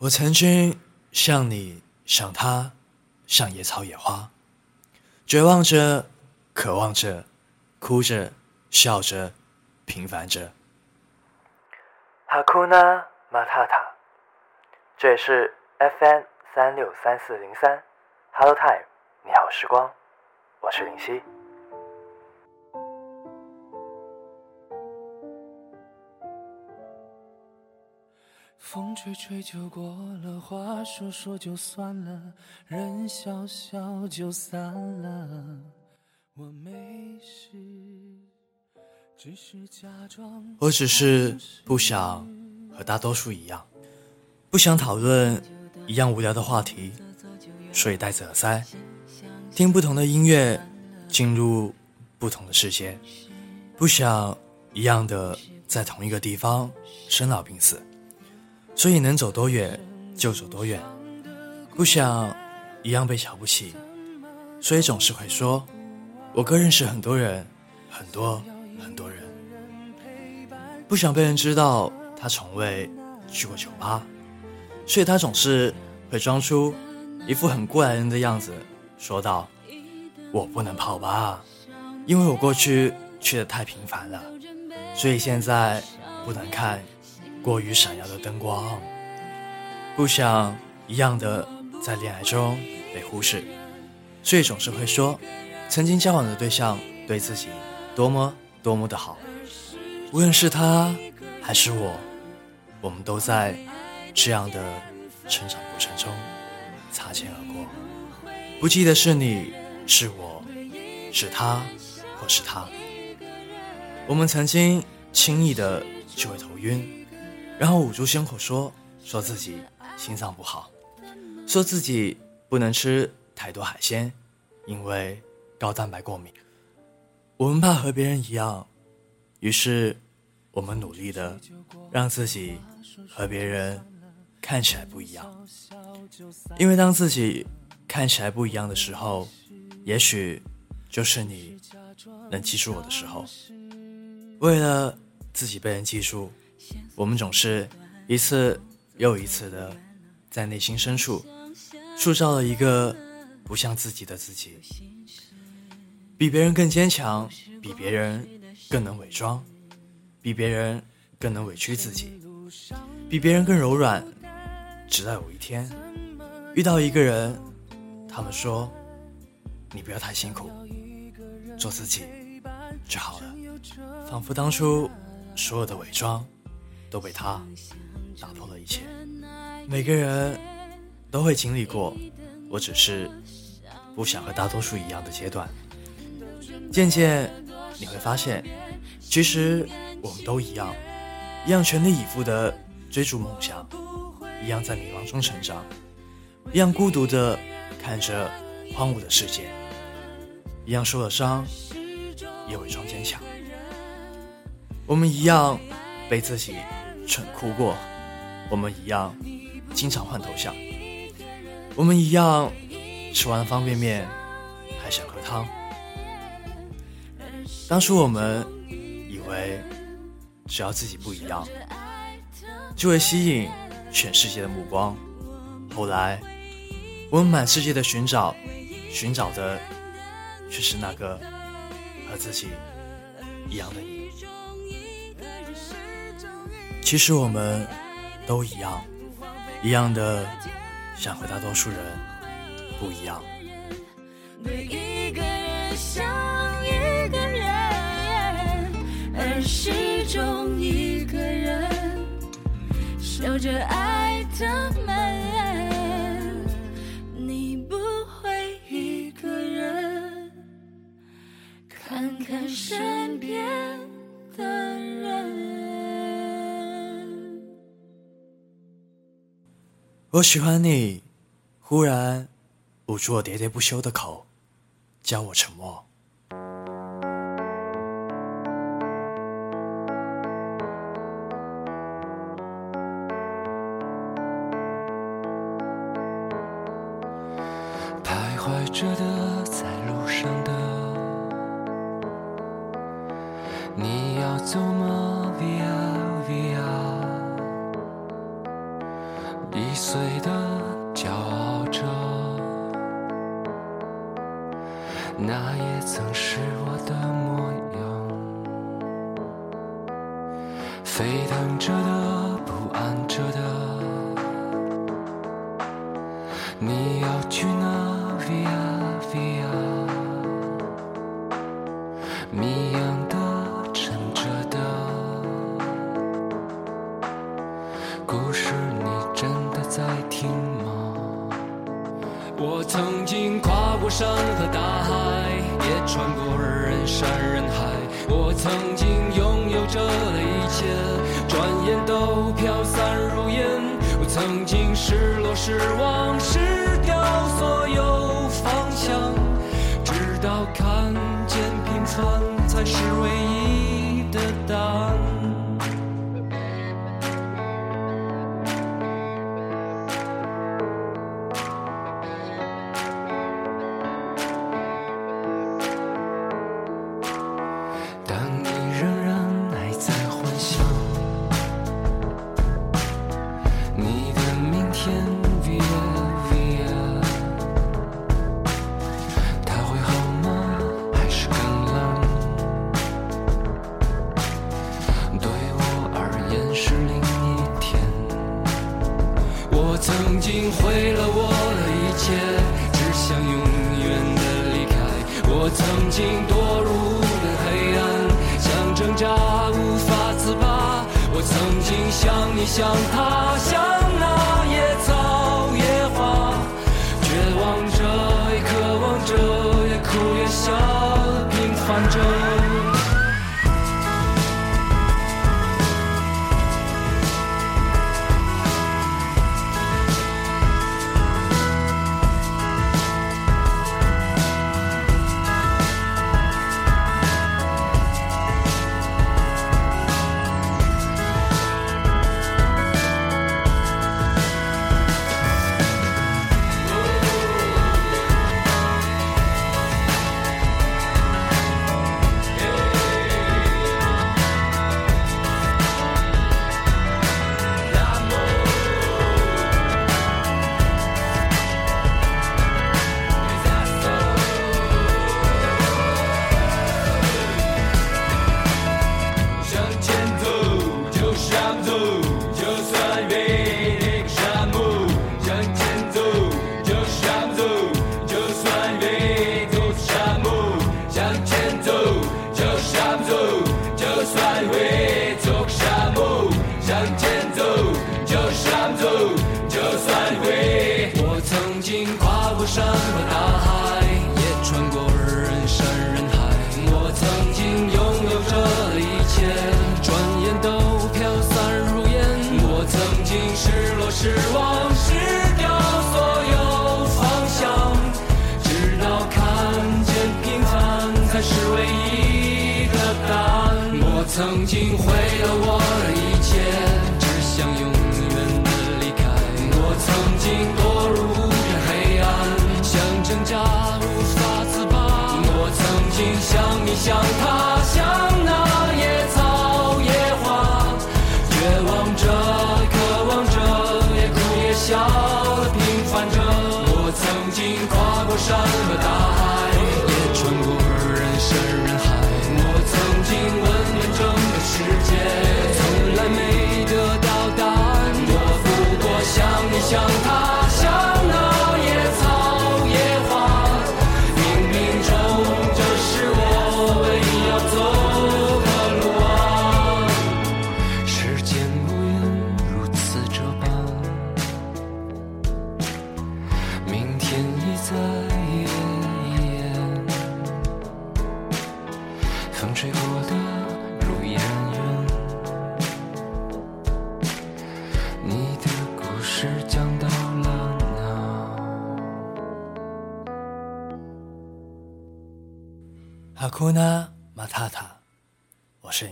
我曾经像你，像他，像野草野花，绝望着，渴望着，哭着，笑着，平凡着。哈库纳马塔塔，这里是 FM 三六三四零三，Hello Time，你好时光，我是林夕。风吹吹就过了，话说说就算了，人笑笑就散了。我没事，只是假装。我只是不想和大多数一样，不想讨论一样无聊的话题，所以戴着耳塞，听不同的音乐，进入不同的世界。不想一样的在同一个地方生老病死。所以能走多远就走多远，不想一样被瞧不起，所以总是会说，我哥认识很多人，很多很多人。不想被人知道他从未去过酒吧，所以他总是会装出一副很过来人的样子，说道：“我不能泡吧，因为我过去去的太频繁了，所以现在不能看。”过于闪耀的灯光，不想一样的在恋爱中被忽视，所以总是会说，曾经交往的对象对自己多么多么的好，无论是他还是我，我们都在这样的成长过程中擦肩而过。不记得是你是我是他或是他，我们曾经轻易的就会头晕。然后捂住胸口说：“说自己心脏不好，说自己不能吃太多海鲜，因为高蛋白过敏。我们怕和别人一样，于是我们努力的让自己和别人看起来不一样。因为当自己看起来不一样的时候，也许就是你能记住我的时候。为了自己被人记住。”我们总是一次又一次的在内心深处塑造了一个不像自己的自己，比别人更坚强，比别人更能伪装，比别人更能委屈自己，比别人更柔软。直到有一天遇到一个人，他们说：“你不要太辛苦，做自己就好了。”仿佛当初所有的伪装。都被他打破了一切。每个人都会经历过，我只是不想和大多数一样的阶段。渐渐你会发现，其实我们都一样，一样全力以赴的追逐梦想，一样在迷茫中成长，一样孤独的看着荒芜的世界，一样受了伤也伪装坚强。我们一样被自己。蠢哭过，我们一样，经常换头像。我们一样，吃完了方便面还想喝汤。当初我们以为，只要自己不一样，就会吸引全世界的目光。后来，我们满世界的寻找，寻找的却是那个和自己一样的你。其实我们都一样，一样的想和大多数人不一样。对一个人像一个人，而始终一个人守着爱的门，你不会一个人看看身边的人。我喜欢你，忽然捂住我喋喋不休的口，将我沉默。沸腾着的，不安着的，你要去哪？Via Via，迷一样的，沉着的故事。你真的在听吗？我曾经跨过山和大海，也穿过人山人海。我曾经拥有着的一切转眼都飘散如烟我曾经失落失望失掉所有方向直到看见平凡才是唯一。曾经堕入的黑暗，想挣扎无法自拔。我曾经像你，像他，像。想他，想那野草野花，绝望着，渴望着，也哭也笑，平凡着。我曾经跨过山和大。的如。你的故事讲到了哪？阿库纳马塔塔，我是。